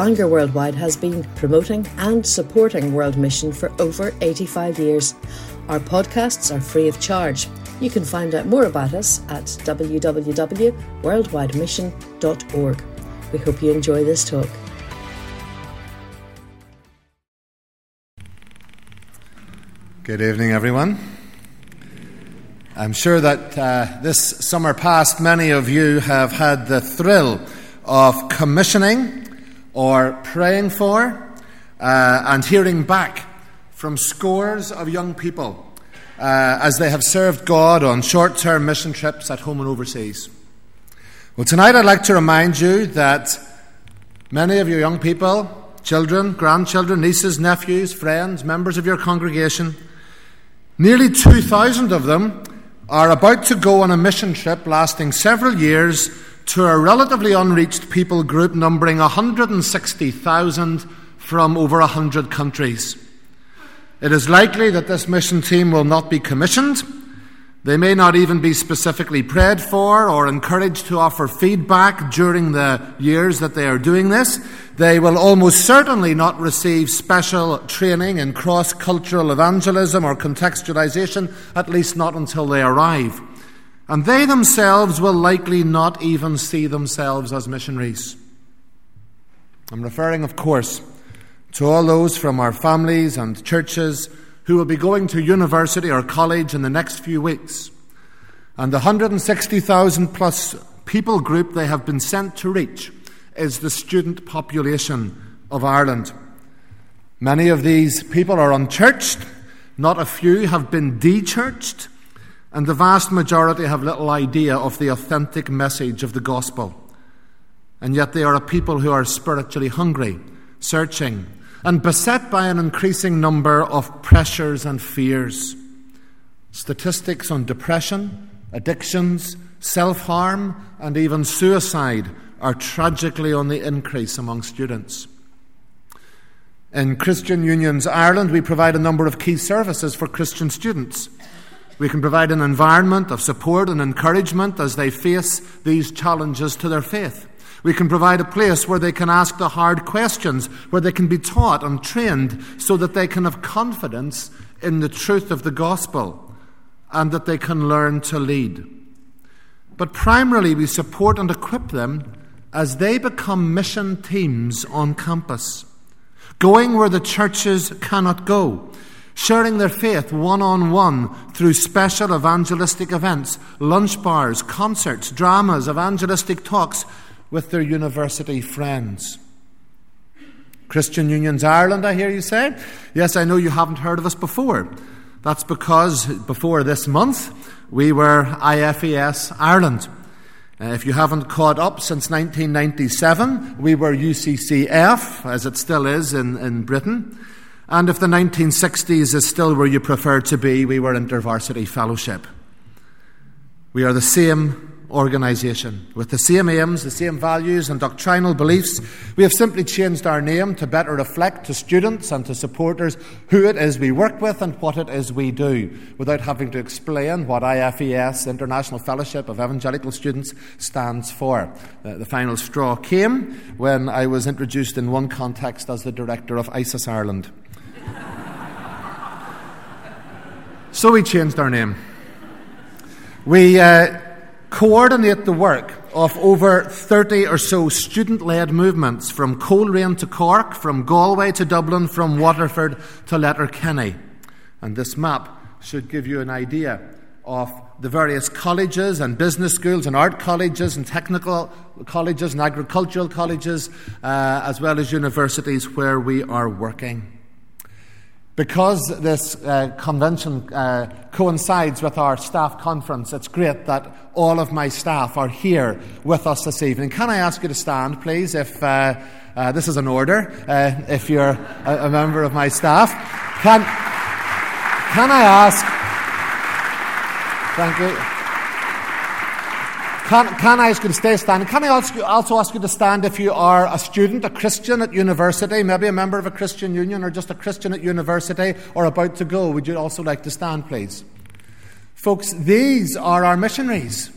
Bangor Worldwide has been promoting and supporting World Mission for over 85 years. Our podcasts are free of charge. You can find out more about us at www.worldwidemission.org. We hope you enjoy this talk. Good evening, everyone. I'm sure that uh, this summer past, many of you have had the thrill of commissioning or praying for uh, and hearing back from scores of young people uh, as they have served God on short term mission trips at home and overseas. Well, tonight I'd like to remind you that many of your young people, children, grandchildren, nieces, nephews, friends, members of your congregation, Nearly 2,000 of them are about to go on a mission trip lasting several years to a relatively unreached people group numbering 160,000 from over 100 countries. It is likely that this mission team will not be commissioned they may not even be specifically prayed for or encouraged to offer feedback during the years that they are doing this. They will almost certainly not receive special training in cross cultural evangelism or contextualization, at least not until they arrive. And they themselves will likely not even see themselves as missionaries. I'm referring, of course, to all those from our families and churches who will be going to university or college in the next few weeks. And the 160,000 plus people group they have been sent to reach is the student population of Ireland. Many of these people are unchurched, not a few have been de-churched, and the vast majority have little idea of the authentic message of the gospel. And yet they are a people who are spiritually hungry, searching, and beset by an increasing number of pressures and fears. Statistics on depression, addictions, self harm, and even suicide are tragically on the increase among students. In Christian Unions Ireland, we provide a number of key services for Christian students. We can provide an environment of support and encouragement as they face these challenges to their faith. We can provide a place where they can ask the hard questions, where they can be taught and trained so that they can have confidence in the truth of the gospel and that they can learn to lead. But primarily, we support and equip them as they become mission teams on campus, going where the churches cannot go, sharing their faith one on one through special evangelistic events, lunch bars, concerts, dramas, evangelistic talks with their university friends. Christian Unions Ireland, I hear you say? Yes, I know you haven't heard of us before. That's because before this month, we were IFES Ireland. Uh, if you haven't caught up since 1997, we were UCCF, as it still is in, in Britain. And if the 1960s is still where you prefer to be, we were InterVarsity Fellowship. We are the same organisation with the same aims, the same values, and doctrinal beliefs. We have simply changed our name to better reflect to students and to supporters who it is we work with and what it is we do, without having to explain what IFES, International Fellowship of Evangelical Students, stands for. The final straw came when I was introduced in one context as the director of ISIS Ireland. So we changed our name. We. Uh, coordinate the work of over 30 or so student led movements from Coleraine to Cork, from Galway to Dublin, from Waterford to Letterkenny. And this map should give you an idea of the various colleges and business schools and art colleges and technical colleges and agricultural colleges, uh, as well as universities where we are working. Because this uh, convention uh, coincides with our staff conference, it's great that all of my staff are here with us this evening. Can I ask you to stand, please, if uh, uh this is an order, uh, if you're a, a, member of my staff? Can, can I ask? Thank you. Can, can I ask you to stay standing? Can I also, also ask you to stand if you are a student, a Christian at university, maybe a member of a Christian union, or just a Christian at university, or about to go? Would you also like to stand, please? Folks, these are our missionaries.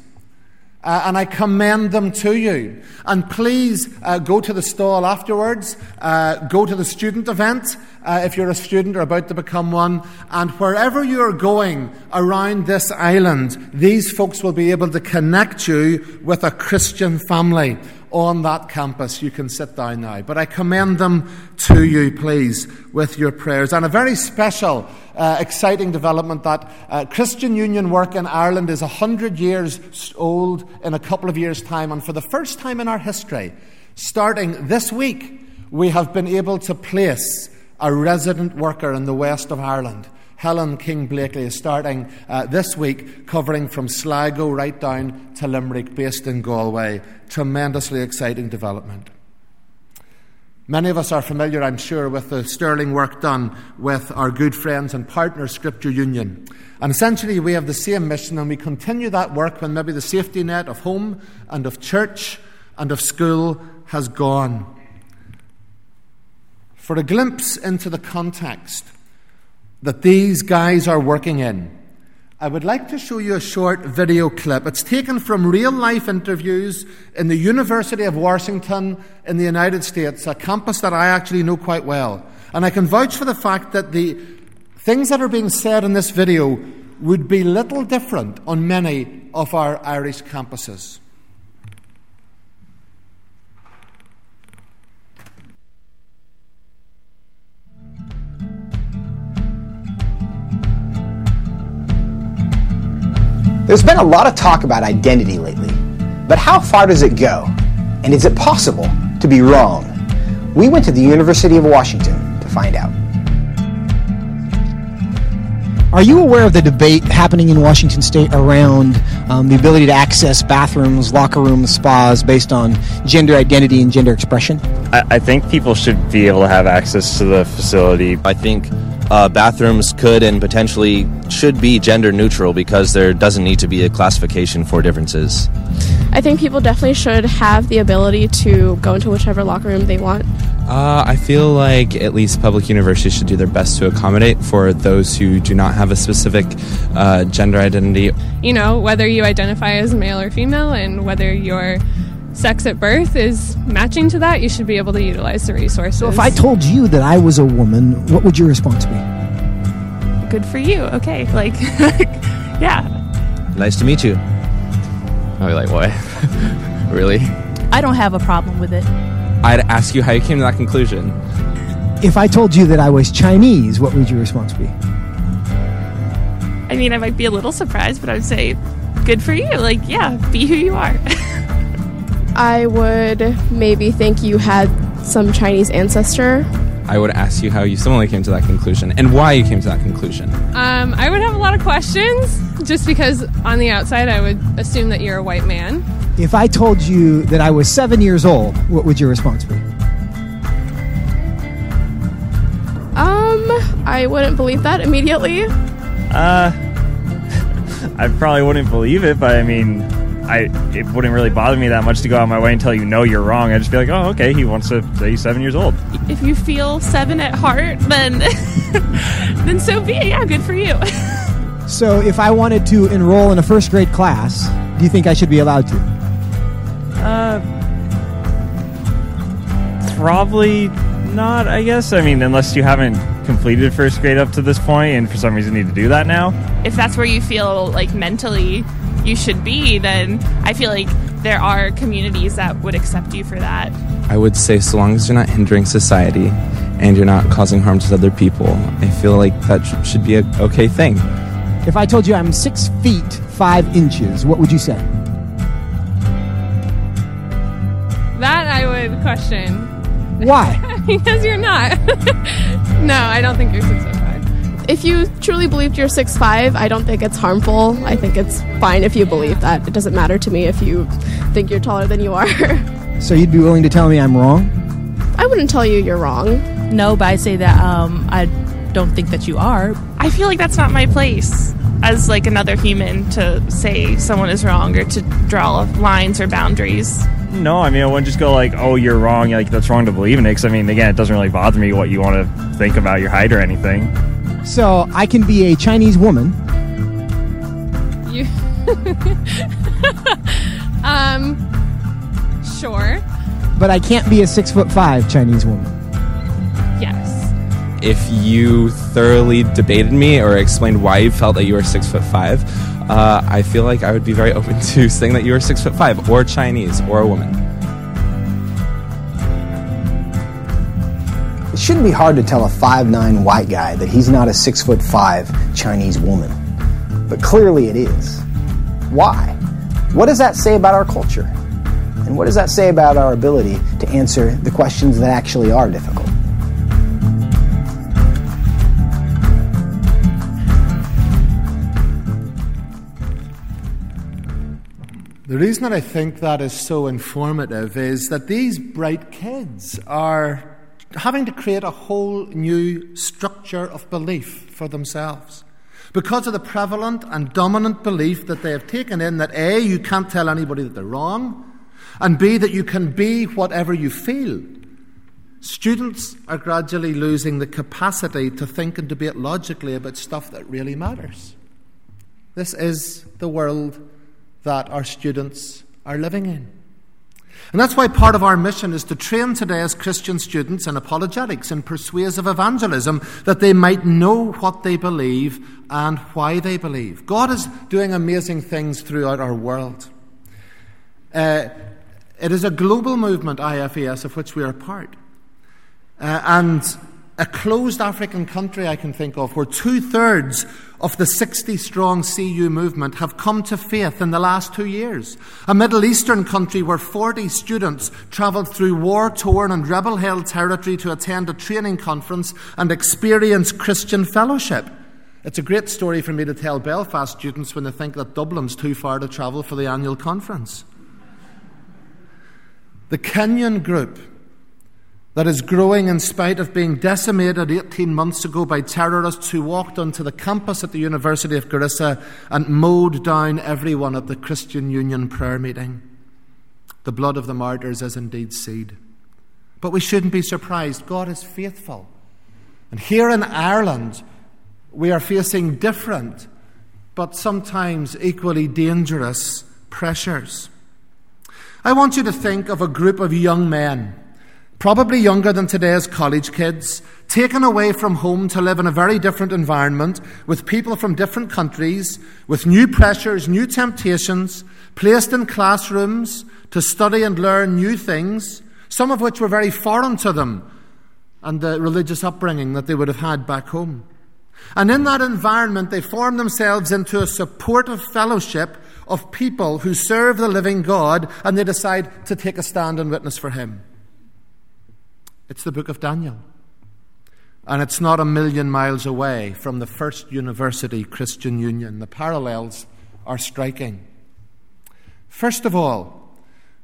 Uh, and I commend them to you. And please uh, go to the stall afterwards, uh, go to the student event uh, if you're a student or about to become one, and wherever you're going around this island, these folks will be able to connect you with a Christian family on that campus. You can sit down now. But I commend them to you, please, with your prayers. And a very special, uh, exciting development that uh, Christian Union work in Ireland is 100 years old in a couple of years' time. And for the first time in our history, starting this week, we have been able to place a resident worker in the west of Ireland. Helen King Blakely is starting uh, this week, covering from Sligo right down to Limerick, based in Galway. Tremendously exciting development. Many of us are familiar, I'm sure, with the sterling work done with our good friends and partners, Scripture Union. And essentially, we have the same mission, and we continue that work when maybe the safety net of home and of church and of school has gone. For a glimpse into the context that these guys are working in. I would like to show you a short video clip. It's taken from real life interviews in the University of Washington in the United States, a campus that I actually know quite well. And I can vouch for the fact that the things that are being said in this video would be little different on many of our Irish campuses. There's been a lot of talk about identity lately, but how far does it go? And is it possible to be wrong? We went to the University of Washington to find out. Are you aware of the debate happening in Washington state around um, the ability to access bathrooms, locker rooms, spas based on gender identity and gender expression? I, I think people should be able to have access to the facility. I think uh, bathrooms could and potentially should be gender neutral because there doesn't need to be a classification for differences. I think people definitely should have the ability to go into whichever locker room they want. Uh, I feel like at least public universities should do their best to accommodate for those who do not have a specific uh, gender identity. You know, whether you identify as male or female and whether your sex at birth is matching to that, you should be able to utilize the resources. So if I told you that I was a woman, what would your response be? Good for you. Okay. Like, yeah. Nice to meet you. I'd be like, what? really? I don't have a problem with it. I'd ask you how you came to that conclusion. If I told you that I was Chinese, what would your response be? I mean, I might be a little surprised, but I would say, good for you. Like, yeah, be who you are. I would maybe think you had some Chinese ancestor. I would ask you how you similarly came to that conclusion and why you came to that conclusion. Um, I would have a lot of questions just because on the outside I would assume that you're a white man. If I told you that I was seven years old, what would your response be? Um, I wouldn't believe that immediately. Uh, I probably wouldn't believe it, but I mean, I it wouldn't really bother me that much to go out my way and tell you no, you're wrong. I'd just be like, oh, okay, he wants to say he's seven years old. If you feel seven at heart, then then so be it. Yeah, good for you. So if I wanted to enroll in a first grade class, do you think I should be allowed to? Uh, probably not. I guess. I mean, unless you haven't completed first grade up to this point, and for some reason need to do that now. if that's where you feel like mentally you should be, then I feel like there are communities that would accept you for that. I would say, so long as you're not hindering society and you're not causing harm to other people, I feel like that sh- should be a okay thing. If I told you I'm six feet five inches, what would you say? That I would question Why? because you're not. no, I don't think you're six foot five. If you truly believed you're 6'5, I don't think it's harmful. I think it's fine if you believe that. It doesn't matter to me if you think you're taller than you are. so you'd be willing to tell me I'm wrong? I wouldn't tell you you're wrong. No, but I say that um, I don't think that you are. I feel like that's not my place as like another human to say someone is wrong or to draw lines or boundaries. No, I mean, I wouldn't just go like, oh, you're wrong. Like that's wrong to believe in it. Because I mean, again, it doesn't really bother me what you want to think about your height or anything. So I can be a Chinese woman. You Um, sure. But I can't be a six foot five Chinese woman. Yes. If you thoroughly debated me or explained why you felt that you were six foot five, uh, I feel like I would be very open to saying that you were six foot five, or Chinese, or a woman. It shouldn't be hard to tell a 5'9 white guy that he's not a 6 foot 5 Chinese woman. But clearly it is. Why? What does that say about our culture? And what does that say about our ability to answer the questions that actually are difficult? The reason that I think that is so informative is that these bright kids are having to create a whole new structure of belief for themselves. Because of the prevalent and dominant belief that they have taken in that A, you can't tell anybody that they're wrong, and B, that you can be whatever you feel. Students are gradually losing the capacity to think and debate logically about stuff that really matters. This is the world that our students are living in. And that's why part of our mission is to train today's Christian students in apologetics and persuasive evangelism that they might know what they believe and why they believe. God is doing amazing things throughout our world. Uh, it is a global movement, IFES, of which we are part. Uh, and a closed African country I can think of where two thirds of the 60 strong CU movement have come to faith in the last two years. A Middle Eastern country where 40 students travelled through war torn and rebel held territory to attend a training conference and experience Christian fellowship. It's a great story for me to tell Belfast students when they think that Dublin's too far to travel for the annual conference. The Kenyan group that is growing in spite of being decimated 18 months ago by terrorists who walked onto the campus at the University of Garissa and mowed down everyone at the Christian Union prayer meeting. The blood of the martyrs is indeed seed. But we shouldn't be surprised. God is faithful. And here in Ireland, we are facing different, but sometimes equally dangerous pressures. I want you to think of a group of young men probably younger than today's college kids, taken away from home to live in a very different environment with people from different countries, with new pressures, new temptations, placed in classrooms to study and learn new things, some of which were very foreign to them and the religious upbringing that they would have had back home. And in that environment, they form themselves into a supportive fellowship of people who serve the living God and they decide to take a stand and witness for Him. It's the book of Daniel. And it's not a million miles away from the first university Christian union. The parallels are striking. First of all,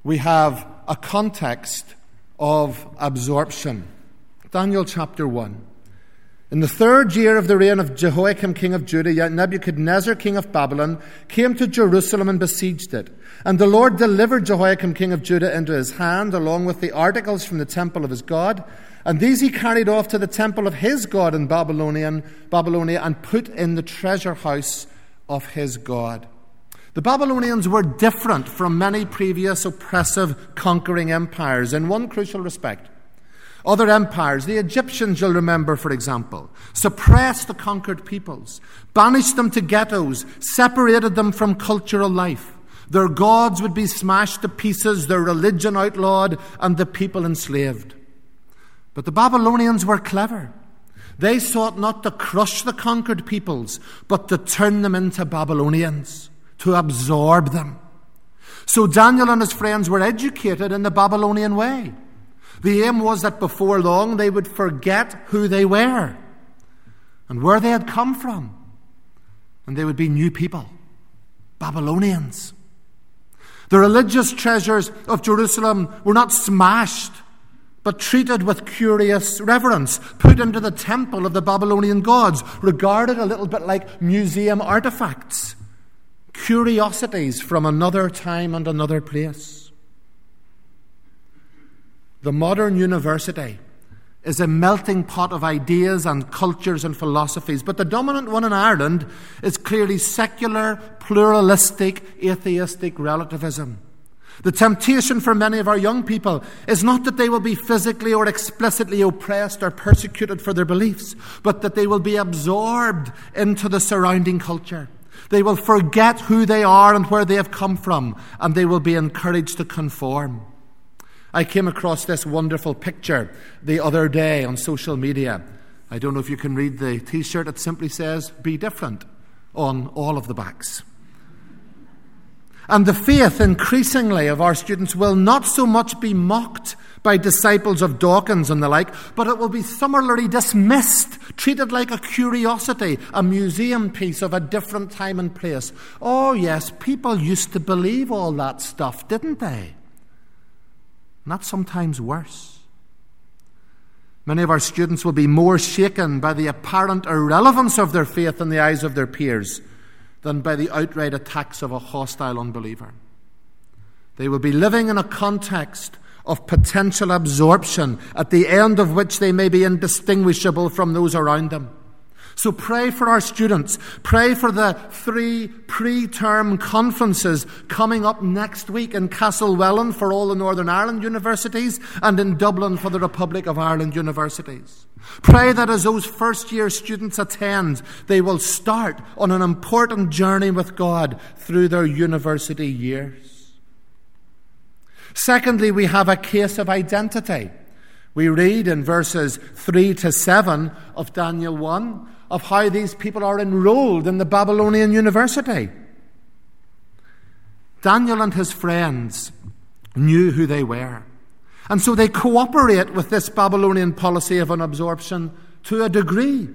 we have a context of absorption. Daniel chapter 1. In the third year of the reign of Jehoiakim, king of Judah, Nebuchadnezzar, king of Babylon, came to Jerusalem and besieged it. And the Lord delivered Jehoiakim, king of Judah, into his hand, along with the articles from the temple of his God. And these he carried off to the temple of his God in Babylonian, Babylonia and put in the treasure house of his God. The Babylonians were different from many previous oppressive conquering empires in one crucial respect. Other empires, the Egyptians, you'll remember, for example, suppressed the conquered peoples, banished them to ghettos, separated them from cultural life. Their gods would be smashed to pieces, their religion outlawed, and the people enslaved. But the Babylonians were clever. They sought not to crush the conquered peoples, but to turn them into Babylonians, to absorb them. So Daniel and his friends were educated in the Babylonian way. The aim was that before long they would forget who they were and where they had come from, and they would be new people, Babylonians. The religious treasures of Jerusalem were not smashed, but treated with curious reverence, put into the temple of the Babylonian gods, regarded a little bit like museum artifacts, curiosities from another time and another place. The modern university is a melting pot of ideas and cultures and philosophies, but the dominant one in Ireland is clearly secular, pluralistic, atheistic relativism. The temptation for many of our young people is not that they will be physically or explicitly oppressed or persecuted for their beliefs, but that they will be absorbed into the surrounding culture. They will forget who they are and where they have come from, and they will be encouraged to conform. I came across this wonderful picture the other day on social media. I don't know if you can read the t shirt, it simply says, Be different on all of the backs. And the faith increasingly of our students will not so much be mocked by disciples of Dawkins and the like, but it will be summarily dismissed, treated like a curiosity, a museum piece of a different time and place. Oh, yes, people used to believe all that stuff, didn't they? That's sometimes worse. Many of our students will be more shaken by the apparent irrelevance of their faith in the eyes of their peers than by the outright attacks of a hostile unbeliever. They will be living in a context of potential absorption, at the end of which they may be indistinguishable from those around them. So pray for our students. Pray for the three pre term conferences coming up next week in Castlewellan for all the Northern Ireland universities and in Dublin for the Republic of Ireland universities. Pray that as those first year students attend, they will start on an important journey with God through their university years. Secondly, we have a case of identity. We read in verses 3 to 7 of Daniel 1 of how these people are enrolled in the Babylonian University. Daniel and his friends knew who they were. And so they cooperate with this Babylonian policy of an absorption to a degree.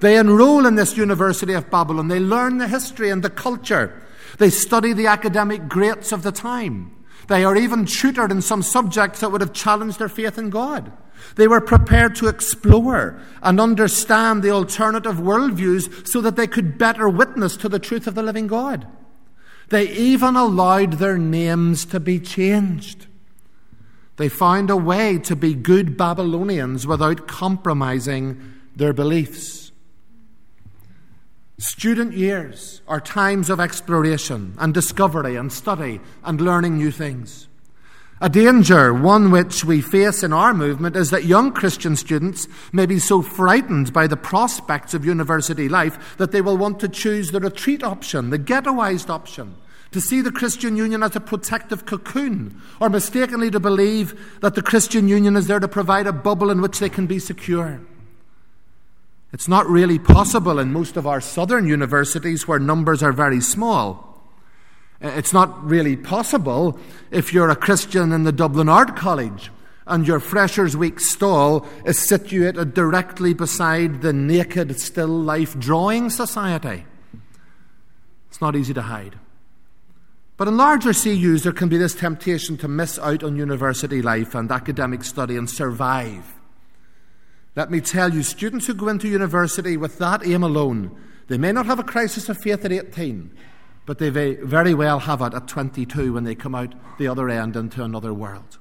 They enroll in this University of Babylon. They learn the history and the culture. They study the academic greats of the time. They are even tutored in some subjects that would have challenged their faith in God. They were prepared to explore and understand the alternative worldviews so that they could better witness to the truth of the living God. They even allowed their names to be changed. They found a way to be good Babylonians without compromising their beliefs. Student years are times of exploration and discovery and study and learning new things. A danger, one which we face in our movement, is that young Christian students may be so frightened by the prospects of university life that they will want to choose the retreat option, the ghettoized option, to see the Christian Union as a protective cocoon, or mistakenly to believe that the Christian Union is there to provide a bubble in which they can be secure. It's not really possible in most of our southern universities where numbers are very small. Uh, it's not really possible if you're a Christian in the Dublin Art College and your Freshers' Week stall is situated directly beside the naked still life drawing society. It's not easy to hide. But in larger CUs, there can be this temptation to miss out on university life and academic study and survive. Let me tell you, students who go into university with that aim alone, they may not have a crisis of faith at 18, but they very well have it at 22 when they come out the other end into another world.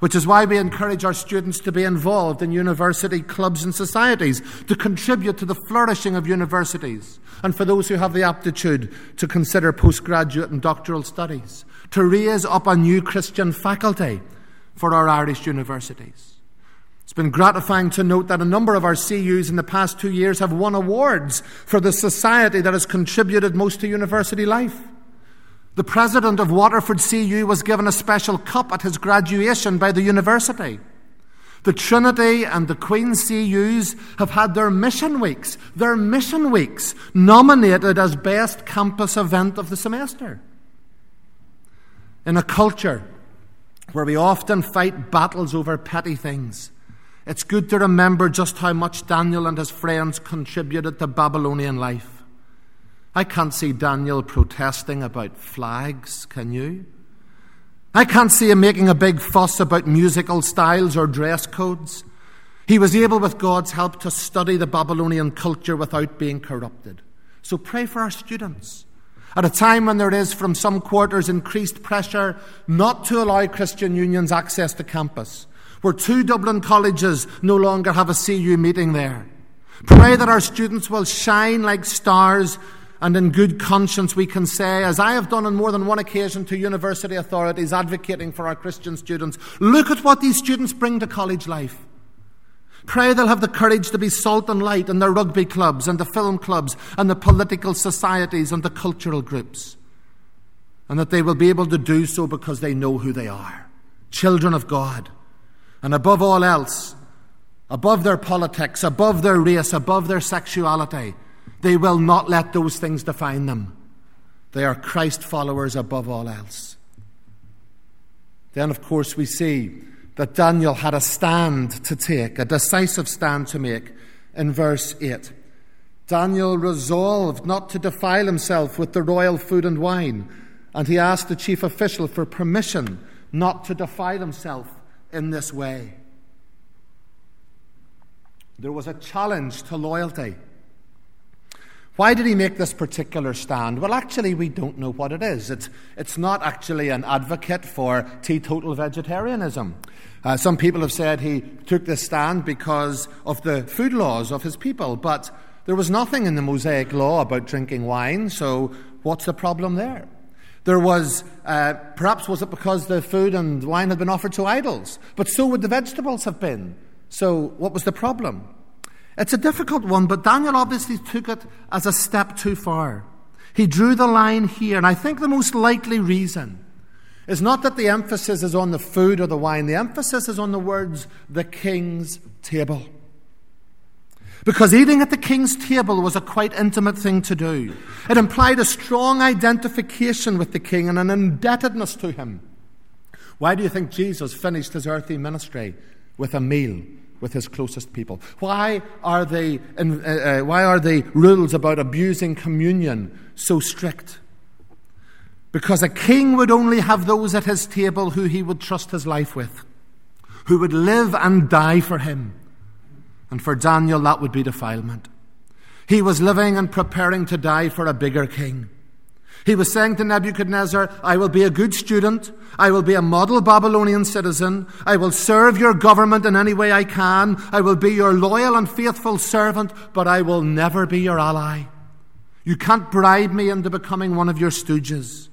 Which is why we encourage our students to be involved in university clubs and societies, to contribute to the flourishing of universities, and for those who have the aptitude to consider postgraduate and doctoral studies, to raise up a new Christian faculty for our Irish universities. It's been gratifying to note that a number of our CUs in the past two years have won awards for the society that has contributed most to university life. The president of Waterford CU was given a special cup at his graduation by the university. The Trinity and the Queen CUs have had their mission weeks, their mission weeks, nominated as best campus event of the semester. In a culture where we often fight battles over petty things, it's good to remember just how much Daniel and his friends contributed to Babylonian life. I can't see Daniel protesting about flags, can you? I can't see him making a big fuss about musical styles or dress codes. He was able, with God's help, to study the Babylonian culture without being corrupted. So pray for our students. At a time when there is, from some quarters, increased pressure not to allow Christian unions access to campus, where two Dublin colleges no longer have a CU meeting there. Pray that our students will shine like stars And in good conscience, we can say, as I have done on more than one occasion to university authorities advocating for our Christian students, look at what these students bring to college life. Pray they'll have the courage to be salt and light in their rugby clubs and the film clubs and the political societies and the cultural groups. And that they will be able to do so because they know who they are children of God. And above all else, above their politics, above their race, above their sexuality, they will not let those things define them. They are Christ followers above all else. Then, of course, we see that Daniel had a stand to take, a decisive stand to make in verse 8. Daniel resolved not to defile himself with the royal food and wine, and he asked the chief official for permission not to defile himself in this way. There was a challenge to loyalty. Why did he make this particular stand? Well, actually, we don't know what it is. It's, it's not actually an advocate for teetotal vegetarianism. Uh, some people have said he took this stand because of the food laws of his people, but there was nothing in the Mosaic law about drinking wine, so what's the problem there? There was, uh, perhaps was it because the food and wine had been offered to idols, but so would the vegetables have been. So what was the problem? It's a difficult one, but Daniel obviously took it as a step too far. He drew the line here, and I think the most likely reason is not that the emphasis is on the food or the wine, the emphasis is on the words, the king's table. Because eating at the king's table was a quite intimate thing to do. It implied a strong identification with the king and an indebtedness to him. Why do you think Jesus finished his earthly ministry with a meal with his closest people? Why are, they, uh, uh, why are the rules about abusing communion so strict? Because a king would only have those at his table who he would trust his life with, who would live and die for him. And for Daniel, that would be defilement. He was living and preparing to die for a bigger king. He was saying to Nebuchadnezzar, I will be a good student. I will be a model Babylonian citizen. I will serve your government in any way I can. I will be your loyal and faithful servant, but I will never be your ally. You can't bribe me into becoming one of your stooges.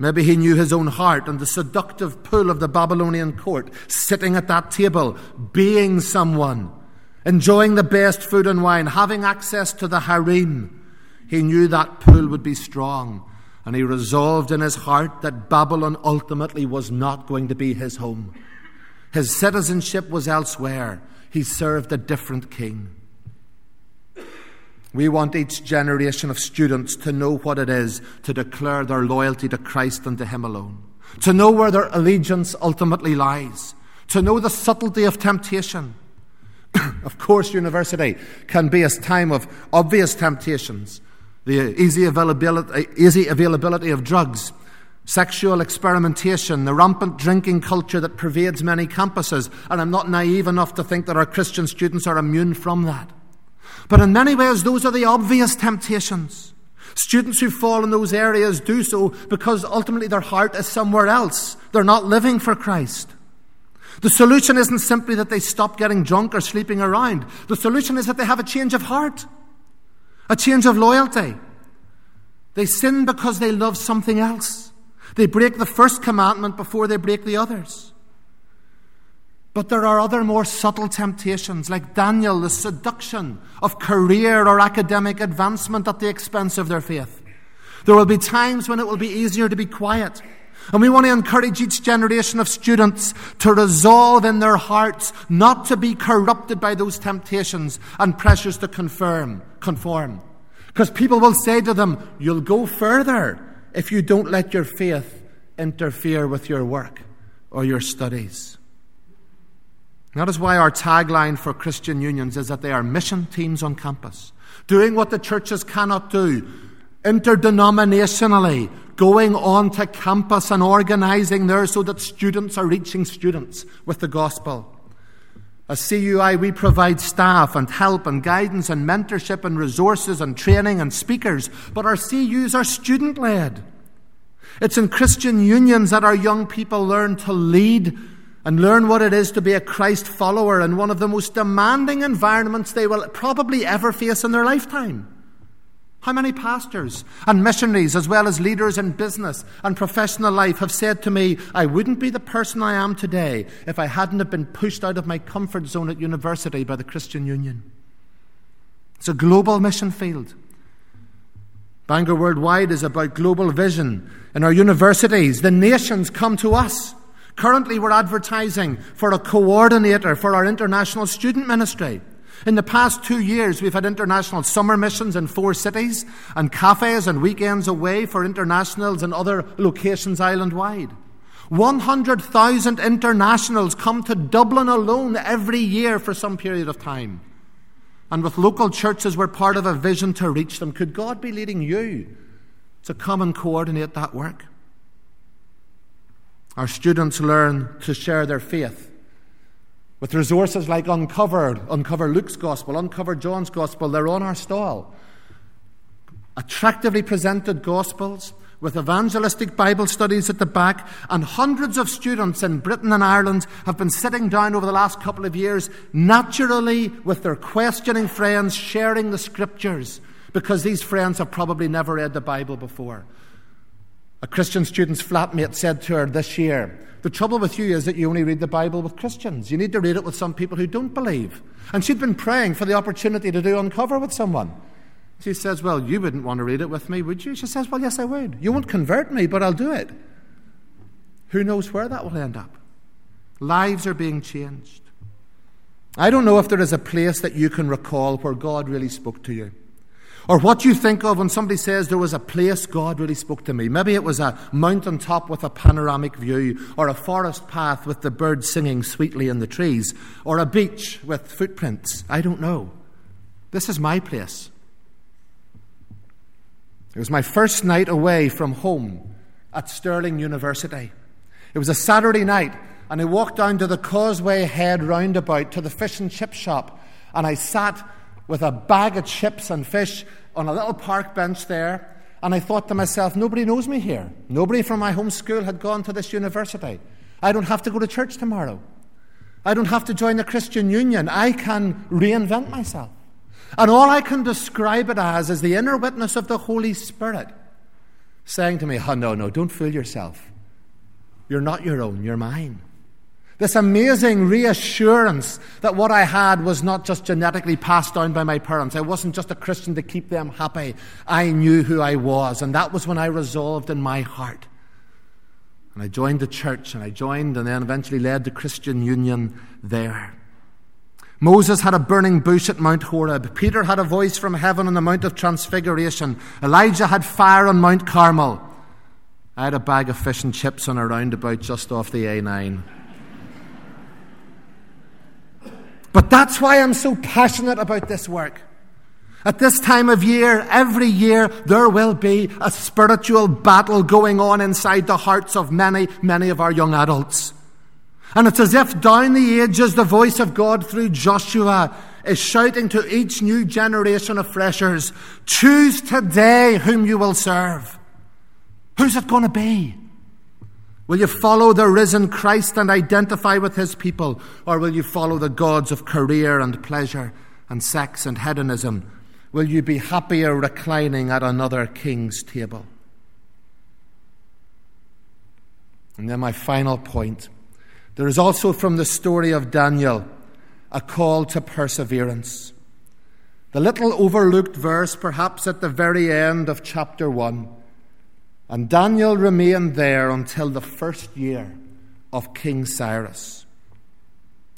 Maybe he knew his own heart and the seductive pull of the Babylonian court, sitting at that table, being someone enjoying the best food and wine, having access to the harem. He knew that pull would be strong, and he resolved in his heart that Babylon ultimately was not going to be his home. His citizenship was elsewhere. He served a different king. We want each generation of students to know what it is to declare their loyalty to Christ and to Him alone, to know where their allegiance ultimately lies, to know the subtlety of temptation of course, university can be a time of obvious temptations the easy availability, easy availability of drugs, sexual experimentation, the rampant drinking culture that pervades many campuses. And I'm not naive enough to think that our Christian students are immune from that. But in many ways, those are the obvious temptations. Students who fall in those areas do so because ultimately their heart is somewhere else. They're not living for Christ. The solution isn't simply that they stop getting drunk or sleeping around. The solution is that they have a change of heart, a change of loyalty. They sin because they love something else. They break the first commandment before they break the others. But there are other more subtle temptations, like Daniel, the seduction of career or academic advancement at the expense of their faith. There will be times when it will be easier to be quiet and we want to encourage each generation of students to resolve in their hearts not to be corrupted by those temptations and pressures to confirm, conform. Because people will say to them, You'll go further if you don't let your faith interfere with your work or your studies. That is why our tagline for Christian unions is that they are mission teams on campus, doing what the churches cannot do interdenominationally, going on to campus and organizing there so that students are reaching students with the gospel. As CUI, we provide staff and help and guidance and mentorship and resources and training and speakers, but our CUs are student led. It's in Christian unions that our young people learn to lead and learn what it is to be a Christ follower in one of the most demanding environments they will probably ever face in their lifetime. How many pastors and missionaries, as well as leaders in business and professional life, have said to me, I wouldn't be the person I am today if I hadn't have been pushed out of my comfort zone at university by the Christian Union? It's a global mission field. Bangor Worldwide is about global vision. In our universities, the nations come to us. Currently, we're advertising for a coordinator for our international student ministry. In the past two years, we've had international summer missions in four cities and cafes and weekends away for internationals in other locations island wide. 100,000 internationals come to Dublin alone every year for some period of time. And with local churches, we're part of a vision to reach them. Could God be leading you to come and coordinate that work? Our students learn to share their faith with resources like Uncover, Uncover Luke's Gospel, Uncover John's Gospel. They're on our stall. Attractively presented Gospels with evangelistic Bible studies at the back, and hundreds of students in Britain and Ireland have been sitting down over the last couple of years, naturally with their questioning friends, sharing the scriptures, because these friends have probably never read the Bible before. A Christian student's flatmate said to her this year, The trouble with you is that you only read the Bible with Christians. You need to read it with some people who don't believe. And she'd been praying for the opportunity to do Uncover with someone. She says, Well, you wouldn't want to read it with me, would you? She says, Well, yes, I would. You won't convert me, but I'll do it. Who knows where that will end up? Lives are being changed. I don't know if there is a place that you can recall where God really spoke to you. Or what you think of when somebody says there was a place God really spoke to me. Maybe it was a mountain top with a panoramic view, or a forest path with the birds singing sweetly in the trees, or a beach with footprints. I don't know. This is my place. It was my first night away from home at Stirling University. It was a Saturday night, and I walked down to the Causeway Head roundabout to the fish and chip shop, and I sat with a bag of chips and fish on a little park bench there, and I thought to myself, nobody knows me here. Nobody from my home school had gone to this university. I don't have to go to church tomorrow. I don't have to join the Christian Union. I can reinvent myself. And all I can describe it as is the inner witness of the Holy Spirit saying to me, oh, no, no, don't fool yourself. You're not your own, you're mine. This amazing reassurance that what I had was not just genetically passed down by my parents. I wasn't just a Christian to keep them happy. I knew who I was. And that was when I resolved in my heart. And I joined the church, and I joined and then eventually led the Christian Union there. Moses had a burning bush at Mount Horeb. Peter had a voice from heaven on the Mount of Transfiguration. Elijah had fire on Mount Carmel. I had a bag of fish and chips on a roundabout just off the A9. But that's why I'm so passionate about this work. At this time of year, every year, there will be a spiritual battle going on inside the hearts of many, many of our young adults. And it's as if down the ages, the voice of God through Joshua is shouting to each new generation of freshers choose today whom you will serve. Who's it going to be? Will you follow the risen Christ and identify with his people, or will you follow the gods of career and pleasure and sex and hedonism? Will you be happier reclining at another king's table? And then my final point. There is also from the story of Daniel a call to perseverance. The little overlooked verse, perhaps at the very end of chapter 1. And Daniel remained there until the first year of King Cyrus.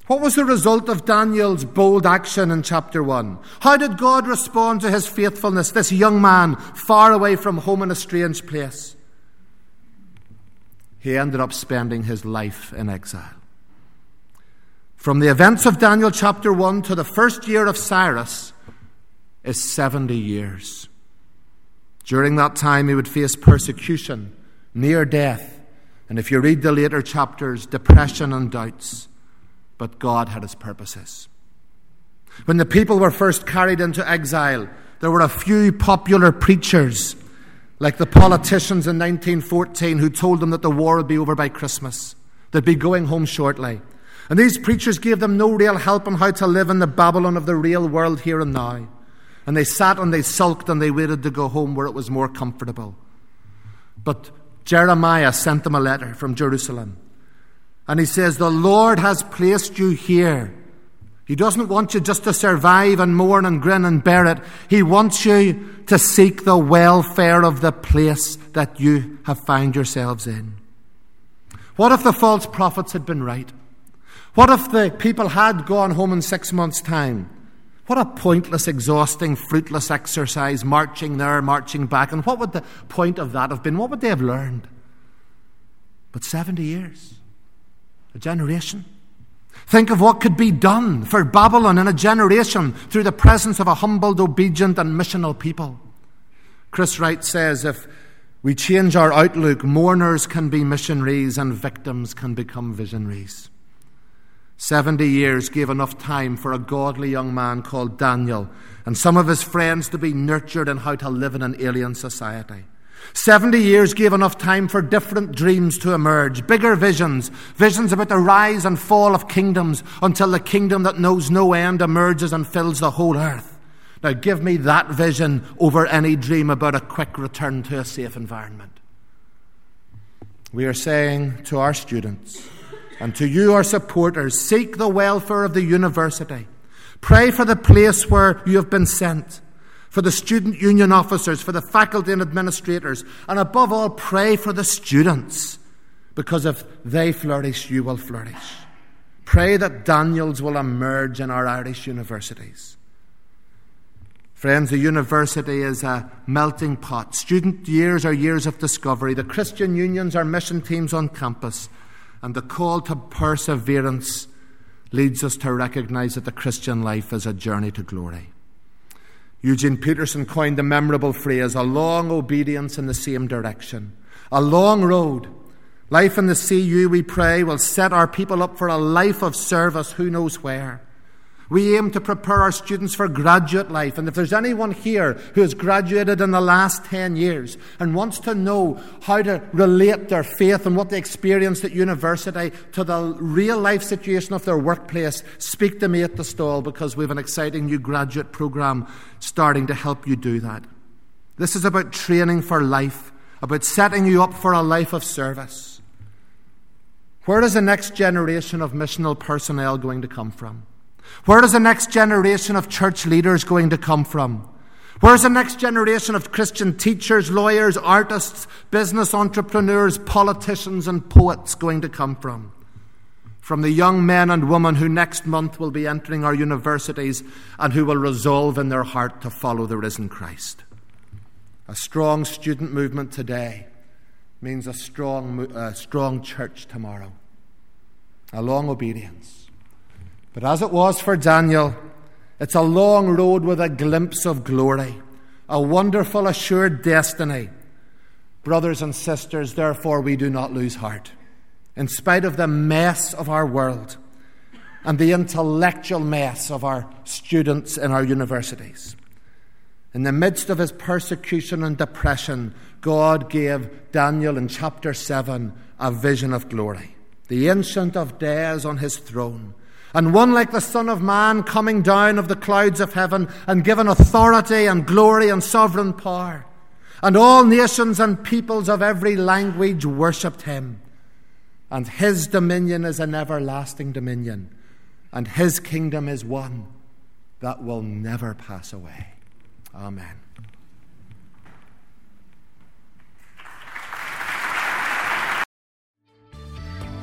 What was the result of Daniel's bold action in chapter 1? How did God respond to his faithfulness, this young man far away from home in a strange place? he ended up spending his life in exile. From the events of Daniel chapter 1 to the first year of Cyrus is 70 years. During that time, he would face persecution, near death, and if you read the later chapters, depression and doubts. But God had his purposes. When the people were first carried into exile, there were a few popular preachers like the politicians in 1914 who told them that the war would be over by Christmas. They'd be going home shortly. And these preachers gave them no real help on how to live in the Babylon of the real world here and now. And they sat and they sulked and they waited to go home where it was more comfortable. But Jeremiah sent them a letter from Jerusalem. And he says, The Lord has placed you here. He doesn't want you just to survive and mourn and grin and bear it. He wants you to seek the welfare of the place that you have found yourselves in. What if the false prophets had been right? What if the people had gone home in six months' time? What a pointless, exhausting, fruitless exercise, marching there, marching back. And what would the point of that have been? What would they have learned? But 70 years, a generation. Think of what could be done for Babylon in a generation through the presence of a humbled, obedient, and missional people. Chris Wright says if we change our outlook, mourners can be missionaries and victims can become visionaries. 70 years gave enough time for a godly young man called Daniel and some of his friends to be nurtured in how to live in an alien society. 70 years gave enough time for different dreams to emerge, bigger visions, visions about the rise and fall of kingdoms until the kingdom that knows no end emerges and fills the whole earth. Now, give me that vision over any dream about a quick return to a safe environment. We are saying to our students, and to you, our supporters, seek the welfare of the university. Pray for the place where you have been sent, for the student union officers, for the faculty and administrators, and above all, pray for the students, because if they flourish, you will flourish. Pray that Daniels will emerge in our Irish universities. Friends, the university is a melting pot. Student years are years of discovery. The Christian unions are mission teams on campus. And the call to perseverance leads us to recognize that the Christian life is a journey to glory. Eugene Peterson coined the memorable phrase a long obedience in the same direction, a long road. Life in the CU, we pray, will set our people up for a life of service, who knows where. We aim to prepare our students for graduate life. And if there's anyone here who has graduated in the last 10 years and wants to know how to relate their faith and what they experienced at university to the real life situation of their workplace, speak to me at the stall because we have an exciting new graduate program starting to help you do that. This is about training for life, about setting you up for a life of service. Where is the next generation of missional personnel going to come from? Where is the next generation of church leaders going to come from? Where's the next generation of Christian teachers, lawyers, artists, business entrepreneurs, politicians, and poets going to come from? From the young men and women who next month will be entering our universities and who will resolve in their heart to follow the risen Christ. A strong student movement today means a strong, uh, strong church tomorrow. A long obedience but as it was for Daniel, it's a long road with a glimpse of glory, a wonderful, assured destiny. Brothers and sisters, therefore, we do not lose heart. In spite of the mess of our world and the intellectual mess of our students in our universities, in the midst of his persecution and depression, God gave Daniel in chapter 7 a vision of glory. The Ancient of Days on his throne and one like the Son of Man coming down of the clouds of heaven and given authority and glory and sovereign power. And all nations and peoples of every language worshipped him. And his dominion is an everlasting dominion, and his kingdom is one that will never pass away. Amen.